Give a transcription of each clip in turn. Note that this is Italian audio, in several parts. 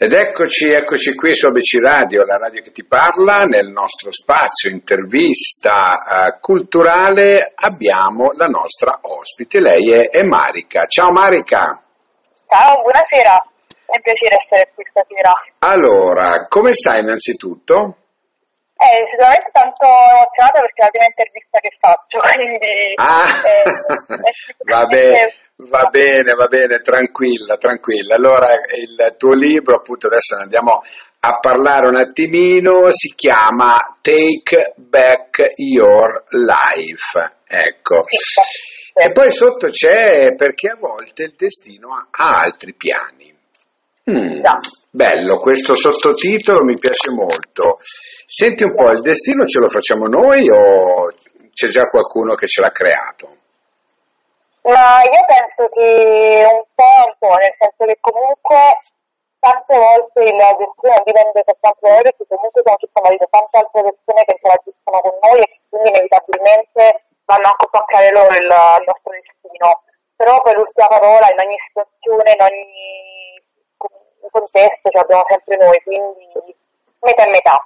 Ed eccoci, eccoci qui su ABC Radio, la radio che ti parla, nel nostro spazio intervista eh, culturale abbiamo la nostra ospite, lei è, è Marica. Ciao Marica! Ciao, buonasera, è un piacere essere qui stasera. Allora, come stai innanzitutto? Eh, sicuramente tanto emozionata perché è la prima intervista che faccio, quindi... Ah, eh, va bene. Va bene, va bene, tranquilla, tranquilla. Allora, il tuo libro, appunto, adesso ne andiamo a parlare un attimino, si chiama Take Back Your Life. Ecco. E poi sotto c'è perché a volte il destino ha altri piani. Mm, bello, questo sottotitolo mi piace molto. Senti un po', il destino ce lo facciamo noi o c'è già qualcuno che ce l'ha creato? Ma io penso che un po' nel senso che comunque tante volte il destino dipende per tanto noi perché comunque sono circondati da tante altre persone che interagiscono con noi e che quindi inevitabilmente vanno a toccare loro il, il nostro destino. Però poi l'ultima parola in ogni situazione, in ogni contesto ce l'abbiamo sempre noi, quindi metà e metà.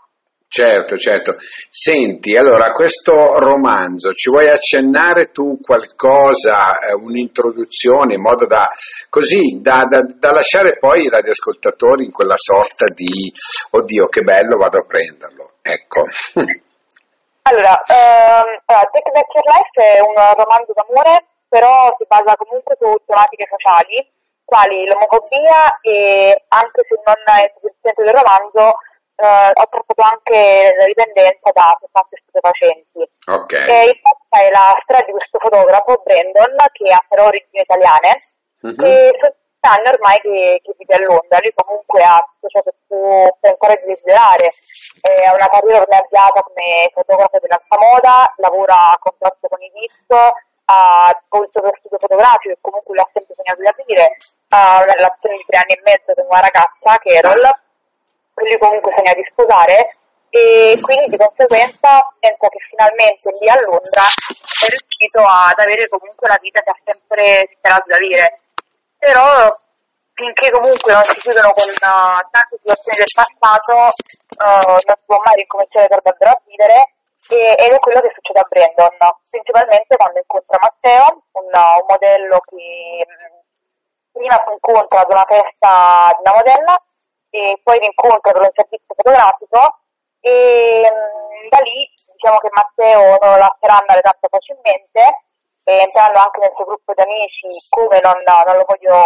Certo, certo. Senti, allora, questo romanzo, ci vuoi accennare tu qualcosa, eh, un'introduzione, in modo da, così, da, da, da, lasciare poi i radioascoltatori in quella sorta di, oddio, che bello, vado a prenderlo. Ecco. Allora, ehm, Take Back Your Life è un romanzo d'amore, però si basa comunque su tematiche sociali, quali l'omofobia e, anche se non è il del romanzo, eh, ho trattato anche la dipendenza da sostanze stupefacenti. Okay. E in realtà è la storia di questo fotografo, Brandon, che ha però origini italiane, uh-huh. e sono anni ormai che, che, vive a Londra. Lui comunque ha tutto ciò che puoi ancora desiderare. Ha una carriera ormai avviata come fotografo dell'alta moda, lavora a contratto con i DIS, ha svolto lo studio fotografico e comunque l'ha sempre sognato di aprire, ha una relazione di tre anni e mezzo con una ragazza, Carol, lui comunque segna di sposare e quindi di conseguenza penso che finalmente lì a Londra è riuscito ad avere comunque la vita che ha sempre sperato di avere. Però finché comunque non si chiudono con uh, tante situazioni del passato uh, non si può mai ricominciare per davvero a vivere e, ed è quello che succede a Brandon, principalmente quando incontra Matteo, un, un modello che mh, prima si incontra ad una festa di una modella e poi l'incontro per un servizio fotografico e mh, da lì diciamo che Matteo non lo lascerà andare tanto facilmente entrando anche nel suo gruppo di amici come non, non lo voglio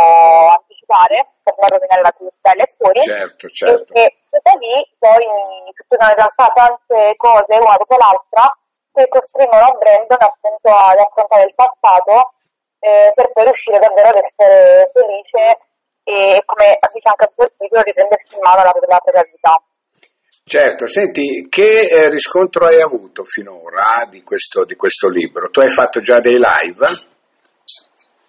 anticipare per non rovinare la curiosità ai lettori certo, certo. e, e da lì poi succedono in realtà tante cose una dopo l'altra che costringono a Brandon appunto ad affrontare il passato eh, per poi riuscire davvero ad essere felice e come dice anche il titolo riprendersi in mano la, propria vita. Certo, senti, che eh, riscontro hai avuto finora di questo, di questo, libro? Tu hai fatto già dei live?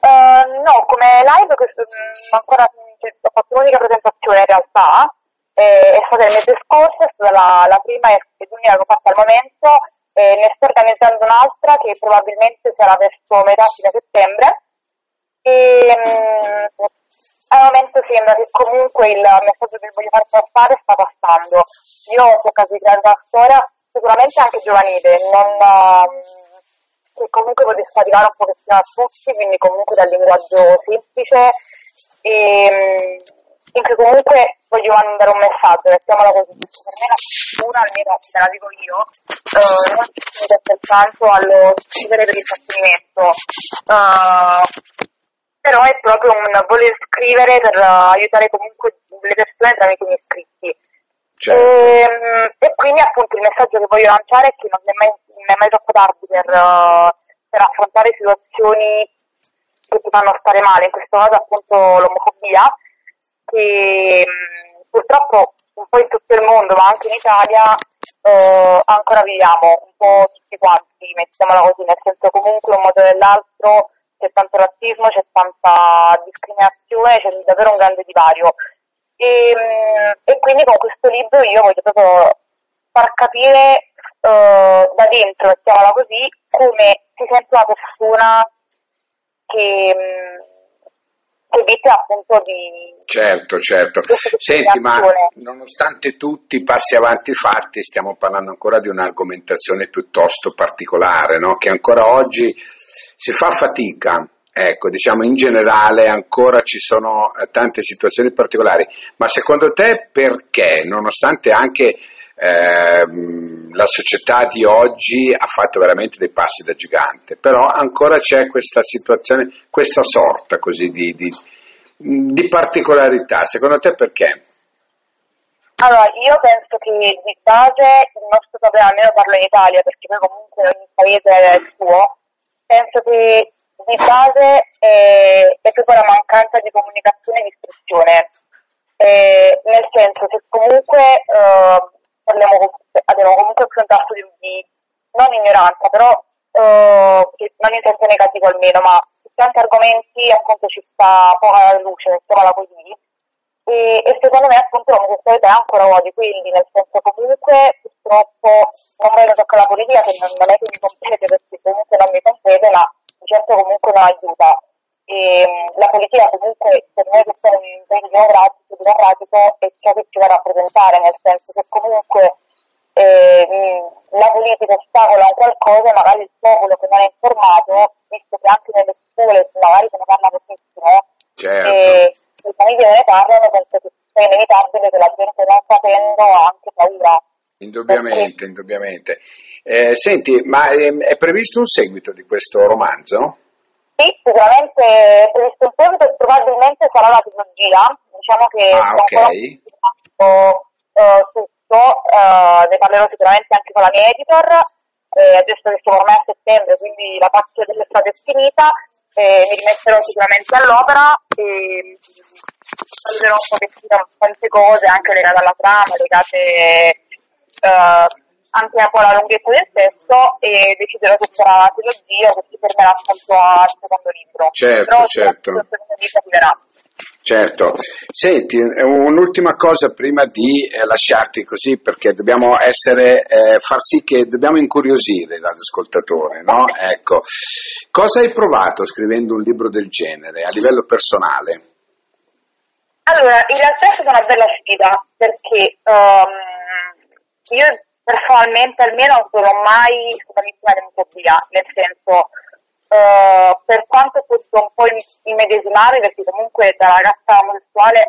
Uh, no, come live questo, mm, ancora cioè, ho fatto un'unica presentazione in realtà, eh, è stata il mese scorso, è stata la, la prima e l'unica che ho fatto al momento, eh, ne sto organizzando un'altra che probabilmente sarà verso metà fine settembre. E, um, al momento sembra che comunque il messaggio che voglio far passare sta passando. Io ho cercato di creare una storia sicuramente anche giovanile, non, che comunque potesse arrivare un pochettino a tutti, quindi comunque dal linguaggio semplice e in cui comunque voglio mandare un messaggio, mettiamola così, per me la cultura, almeno me la dico io, uh, non si limita soltanto allo scrivere per il trattenimento. Uh, però è proprio un voler scrivere per aiutare comunque le persone tramite i miei scritti. Certo. E, ehm, e, quindi appunto il messaggio che voglio lanciare è che non è mai, non è mai troppo tardi per, uh, per, affrontare situazioni che ti fanno stare male, in questo caso appunto l'omofobia, che um, purtroppo un po' in tutto il mondo, ma anche in Italia, uh, ancora viviamo un po' tutti quanti, mettiamola così, nel senso comunque un modo o nell'altro c'è tanto razzismo, c'è tanta discriminazione, c'è davvero un grande divario. E, mm, e quindi con questo libro io voglio proprio far capire uh, da dentro, mettiamola così, come si sente una persona che, mm, che vittima appunto di... Certo, certo. Senti, ma nonostante tutti i passi avanti fatti, stiamo parlando ancora di un'argomentazione piuttosto particolare, no? che ancora oggi si fa fatica. Ecco, diciamo in generale ancora ci sono eh, tante situazioni particolari, ma secondo te perché, nonostante anche eh, la società di oggi ha fatto veramente dei passi da gigante, però ancora c'è questa situazione, questa sorta così di, di, di particolarità. Secondo te perché? Allora, io penso che di base il nostro problema, almeno parlo in Italia, perché poi comunque ogni paese è il suo, penso che di base è, è proprio la mancanza di comunicazione e di istruzione. Eh, nel senso che comunque eh, parliamo, abbiamo comunque un tasso di, di, non ignoranza, però eh, non in senso negativo almeno, ma su tanti argomenti appunto ci sta poca luce, mettiamola così, e, e, secondo me appunto l'omosessualità è ancora oggi, quindi nel senso comunque purtroppo non voglio toccare la politica che non, non è che mi compete perché comunque non mi compete, ma certo comunque non aiuta. E, la politica comunque per noi che siamo un paese democratico, democratico è ciò che ci va a rappresentare, nel senso che comunque eh, la politica ostacola qualcosa, magari il popolo che non è informato, visto che anche nelle scuole magari se ne parla pochissimo, certo. e le famiglie ne parlano, che sia inevitabile che la gente non sapendo ha anche paura. Indubbiamente, Perché... indubbiamente. Eh, senti, ma è, ehm, è previsto un seguito di questo romanzo? Sì, sicuramente è previsto un seguito e probabilmente sarà la trilogia. Diciamo che ah, okay. uh, tutto, uh, ne parlerò sicuramente anche con la mia editor. Eh, adesso che siamo ormai a settembre, quindi la parte delle strade è finita, eh, mi rimetterò sicuramente all'opera e valuterò un pochettino tante cose anche legate alla trama, legate uh, anche un po' la lunghezza del testo e deciderò se sarà la trilogia o se si fermerà appunto al secondo libro. Certo, Però certo. Certo, senti, un'ultima cosa prima di eh, lasciarti così perché dobbiamo essere, eh, far sì che dobbiamo incuriosire l'ascoltatore, no? Ecco, cosa hai provato scrivendo un libro del genere a livello personale? Allora, in realtà è stata una bella sfida perché um, io personalmente almeno non sono mai stata vittima di omofobia, nel senso per quanto posso un po' immedesimare, perché comunque da ragazza omosessuale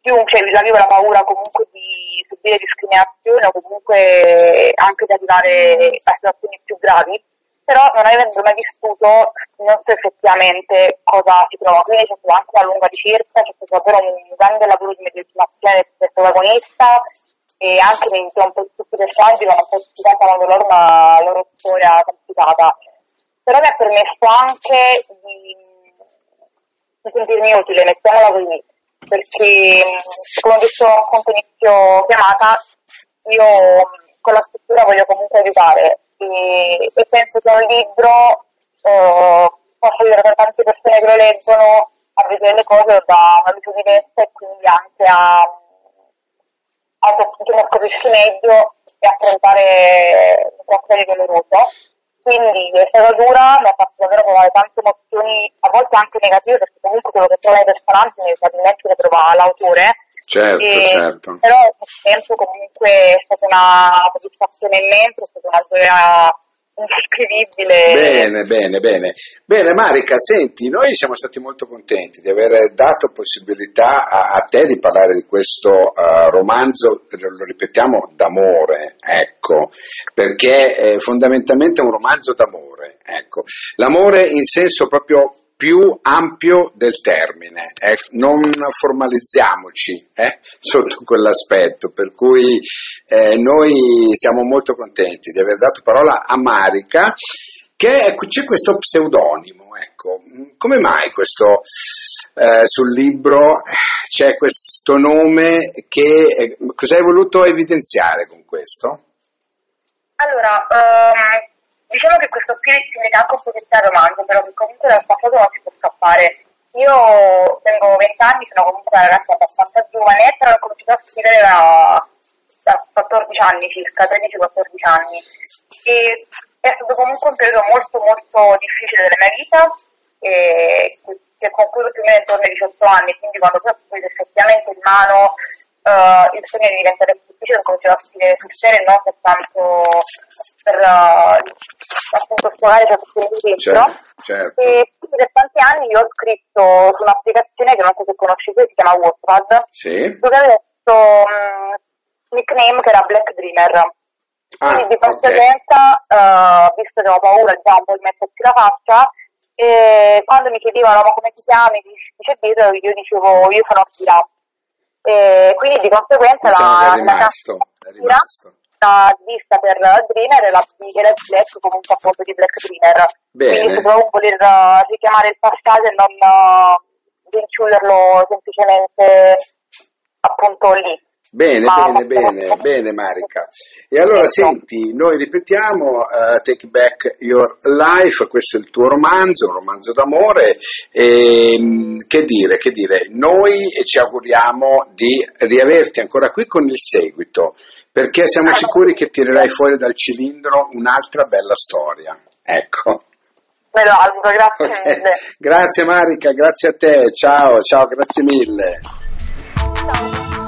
chiunque la vive la paura comunque di subire discriminazione o comunque anche di arrivare a situazioni più gravi, però non avendo mai vissuto non so effettivamente cosa si prova, quindi c'è stato anche una lunga ricerca, c'è stato davvero un grande lavoro di medesimazione del protagonista e anche nei un po' tutti i personaggi vanno un po' loro una loro storia complicata. Però mi ha permesso anche di, di sentirmi utile, mettiamola così, perché come ho detto appunto inizio chiamata, io con la scrittura voglio comunque aiutare e, e penso che un libro eh, possa aiutare tante persone che lo leggono a vedere le cose da una visione diversa e quindi anche a diciamo, scoprirsi meglio e affrontare un qualcosa di doloroso. Quindi è stata dura, mi ha fatto davvero provare tante emozioni, a volte anche negative, perché comunque quello che prova i personaggi inevitabilmente le prova l'autore. Certo, e, certo. Però al tempo comunque è stata una soddisfazione immensa, è stata una gioia indescrivibile. Bene, bene, bene. Bene Marica, senti, noi siamo stati molto contenti di aver dato possibilità a, a te di parlare di questo uh, romanzo, lo ripetiamo, d'amore, ecco, perché è fondamentalmente un romanzo d'amore, ecco. L'amore in senso proprio più ampio del termine, eh? non formalizziamoci eh? sotto quell'aspetto, per cui eh, noi siamo molto contenti di aver dato parola a Marica, che c'è questo pseudonimo, ecco, come mai questo eh, sul libro c'è questo nome che eh, cosa voluto evidenziare con questo? Allora, um Diciamo che questo stile si lega anche un pochettino al romanzo, però che comunque dal passato non si può scappare. Io tengo 20 anni, sono comunque una ragazza abbastanza giovane, però ho cominciato a scrivere da, da 14 anni circa, 13-14 anni. E è stato comunque un periodo molto molto difficile della mia vita, e che concludo più o meno intorno ai 18 anni, quindi quando poi ho preso effettivamente in mano uh, il sogno di diventare più difficile, ho cominciato a scrivere sul serio non soltanto per uh, appunto sforare certe questioni di certo, certo. E quindi per tanti anni io ho scritto su un'applicazione che non so se conoscete, si chiama Wattpad, sì. dove avevo questo um, nickname che era Black Dreamer. Quindi Ah, di ok. conseguenza, eh, visto che ho paura già un po' di metterci la faccia, e quando mi chiedevano ma come ti chiami, chi chi c'è dietro, io dicevo io sono Kira. E quindi di conseguenza la, è rimasto, è rimasto. la vista per Dreamer e la B la Black comunque appunto di Black Dreamer. Bene. Quindi se proprio voler richiamare il passato e non eh, rinchiuderlo semplicemente appunto lì. Bene, Ma- bene, bene, bene Marica. E allora senti, noi ripetiamo eh, Take Back Your Life, questo è il tuo romanzo, un romanzo d'amore, e, mh, che dire, che dire, noi ci auguriamo di riaverti ancora qui con il seguito, perché siamo sicuri che tirerai fuori dal cilindro un'altra bella storia. Ecco. Me lo auguro, grazie Ok. mille. Grazie Marica, grazie a te, ciao, ciao, grazie mille. Ciao.